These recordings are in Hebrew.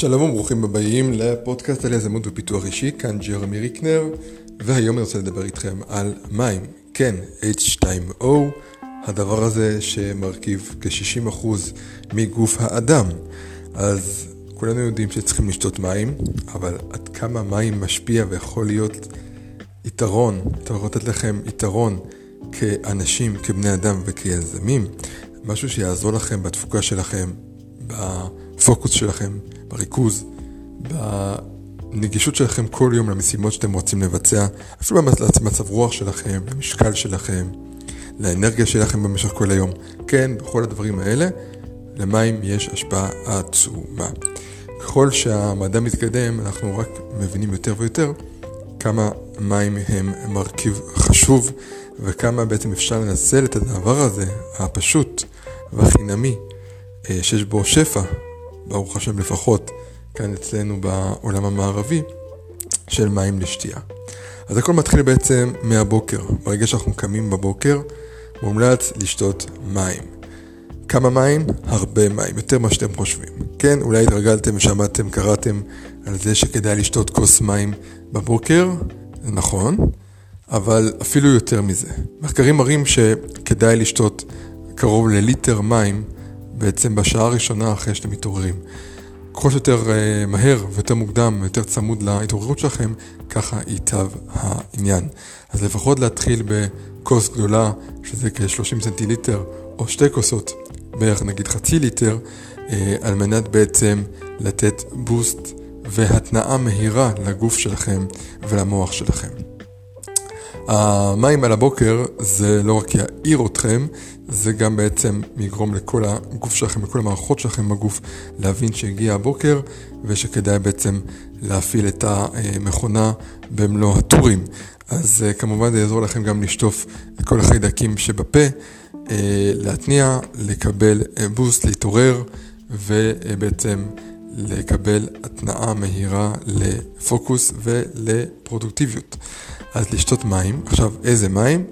שלום וברוכים הבאים לפודקאסט על יזמות ופיתוח אישי, כאן ג'רמי ריקנר, והיום אני רוצה לדבר איתכם על מים. כן, H2O, הדבר הזה שמרכיב כ-60% מגוף האדם. אז כולנו יודעים שצריכים לשתות מים, אבל עד כמה מים משפיע ויכול להיות יתרון, יכול לתת לכם יתרון כאנשים, כבני אדם וכיזמים, משהו שיעזור לכם בתפוקה שלכם, בפוקוס שלכם, בריכוז, בנגישות שלכם כל יום למשימות שאתם רוצים לבצע, אפילו במצב רוח שלכם, למשקל שלכם, לאנרגיה שלכם במשך כל היום. כן, בכל הדברים האלה, למים יש השפעה עצומה. ככל שהמדע מתקדם, אנחנו רק מבינים יותר ויותר כמה מים הם מרכיב חשוב וכמה בעצם אפשר לנצל את הדבר הזה, הפשוט והחינמי, אה, שיש בו שפע, ברוך השם לפחות, כאן אצלנו בעולם המערבי, של מים לשתייה. אז הכל מתחיל בעצם מהבוקר. ברגע שאנחנו קמים בבוקר, מומלץ לשתות מים. כמה מים? הרבה מים, יותר ממה שאתם חושבים. כן, אולי התרגלתם, שמעתם, קראתם על זה שכדאי לשתות כוס מים בבוקר, זה נכון, אבל אפילו יותר מזה. מחקרים מראים שכדאי לשתות קרוב לליטר מים בעצם בשעה הראשונה אחרי שאתם מתעוררים. ככל שיותר uh, מהר ויותר מוקדם, יותר צמוד להתעוררות שלכם, ככה ייטב העניין. אז לפחות להתחיל בכוס גדולה, שזה כ-30 סנטיליטר, או שתי כוסות, בערך נגיד חצי ליטר, uh, על מנת בעצם לתת בוסט והתנאה מהירה לגוף שלכם ולמוח שלכם. המים על הבוקר זה לא רק יעיר אתכם, זה גם בעצם יגרום לכל הגוף שלכם, לכל המערכות שלכם בגוף, להבין שהגיע הבוקר ושכדאי בעצם להפעיל את המכונה במלוא הטורים. אז אה, כמובן זה יעזור לכם גם לשטוף את כל החיידקים שבפה, אה, להתניע, לקבל בוסט, אה, להתעורר ובעצם לקבל התנעה מהירה לפוקוס ולפרודוקטיביות. אז לשתות מים, עכשיו איזה מים?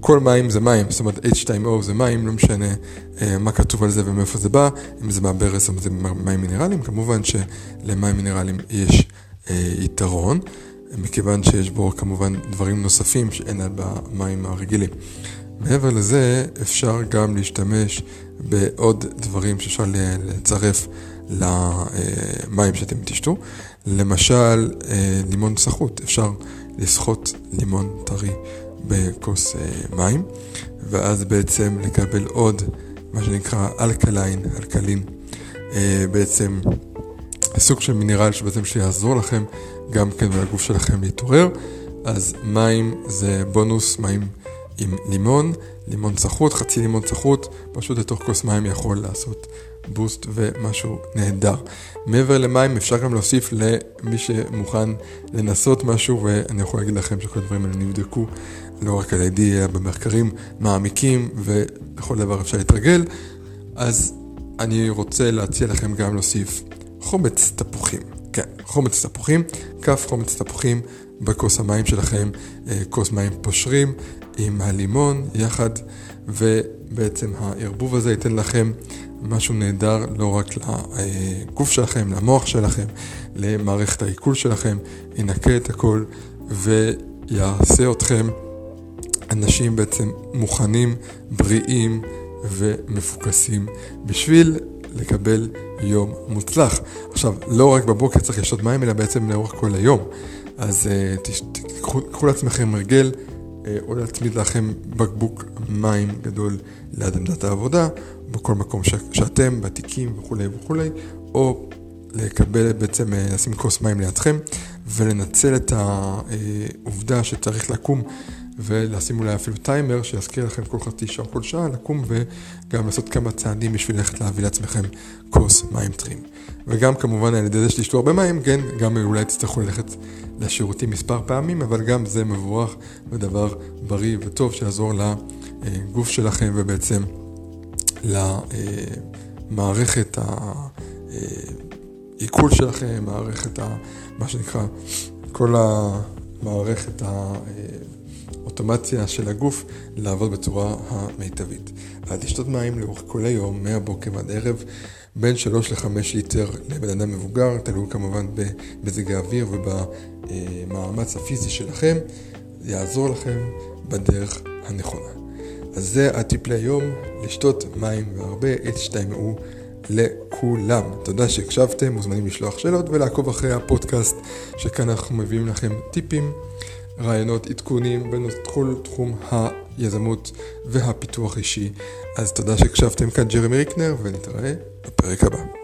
כל מים זה מים, זאת אומרת H2O זה מים, לא משנה אה, מה כתוב על זה ומאיפה זה בא, אם זה מהברז או זה מים מינרליים, כמובן שלמים מינרליים יש אה, יתרון, מכיוון שיש בו כמובן דברים נוספים שאין על במים הרגילים. מעבר לזה, אפשר גם להשתמש בעוד דברים שאפשר לצרף למים שאתם תשתו. למשל, אה, לימון סחוט, אפשר לסחוט לימון טרי בכוס אה, מים, ואז בעצם לקבל עוד מה שנקרא alkaline, alkaline, אה, בעצם סוג של מינרל שבעצם שיעזור לכם גם כן ולגוף שלכם להתעורר. אז מים זה בונוס, מים עם לימון, לימון צחות, חצי לימון צחות, פשוט לתוך כוס מים יכול לעשות בוסט ומשהו נהדר. מעבר למים אפשר גם להוסיף למי שמוכן לנסות משהו, ואני יכול להגיד לכם שכל הדברים האלה נבדקו לא רק על ידי, אלא במחקרים מעמיקים, ולכל דבר אפשר להתרגל. אז אני רוצה להציע לכם גם להוסיף חומץ תפוחים. כן, חומץ תפוחים, כף חומץ תפוחים בכוס המים שלכם, אה, כוס מים פושרים עם הלימון יחד, ובעצם הערבוב הזה ייתן לכם משהו נהדר לא רק לגוף שלכם, למוח שלכם, למערכת העיכול שלכם, ינקה את הכל ויעשה אתכם אנשים בעצם מוכנים, בריאים ומפוקסים בשביל לקבל יום מוצלח. עכשיו, לא רק בבוקר צריך לשתות מים, אלא בעצם לאורך כל היום. אז uh, תקחו לעצמכם הרגל, uh, או להצמיד לכם בקבוק מים גדול ליד עמדת העבודה, בכל מקום שאתם, בתיקים וכולי וכולי, או לקבל בעצם, uh, לשים כוס מים לידכם, ולנצל את העובדה שצריך לקום ולשים אולי אפילו טיימר שיזכיר לכם כל חצי שעה כל שעה לקום וגם לעשות כמה צעדים בשביל ללכת להביא לעצמכם כוס מים טרים. וגם כמובן על ידי זה שתשתו הרבה מים, כן, גם אולי תצטרכו ללכת לשירותים מספר פעמים, אבל גם זה מבורך ודבר בריא וטוב שיעזור לגוף שלכם ובעצם למערכת העיכול שלכם, מערכת ה... מה שנקרא, כל המערכת ה... האוטומציה של הגוף לעבוד בצורה המיטבית. אז לשתות מים לאורך כל היום, מהבוקר עד ערב, בין 3 ל-5 ליטר לבן אדם מבוגר, תלוי כמובן במזג האוויר ובמאמץ הפיזי שלכם, יעזור לכם בדרך הנכונה. אז זה הטיפ להיום, לשתות מים והרבה, הצטיימו לכולם. תודה שהקשבתם, מוזמנים לשלוח שאלות ולעקוב אחרי הפודקאסט, שכאן אנחנו מביאים לכם טיפים, רעיונות, עדכונים בכל תחום היזמות והפיתוח אישי. אז תודה שהקשבתם כאן ג'רמי ריקנר, ונתראה בפרק הבא.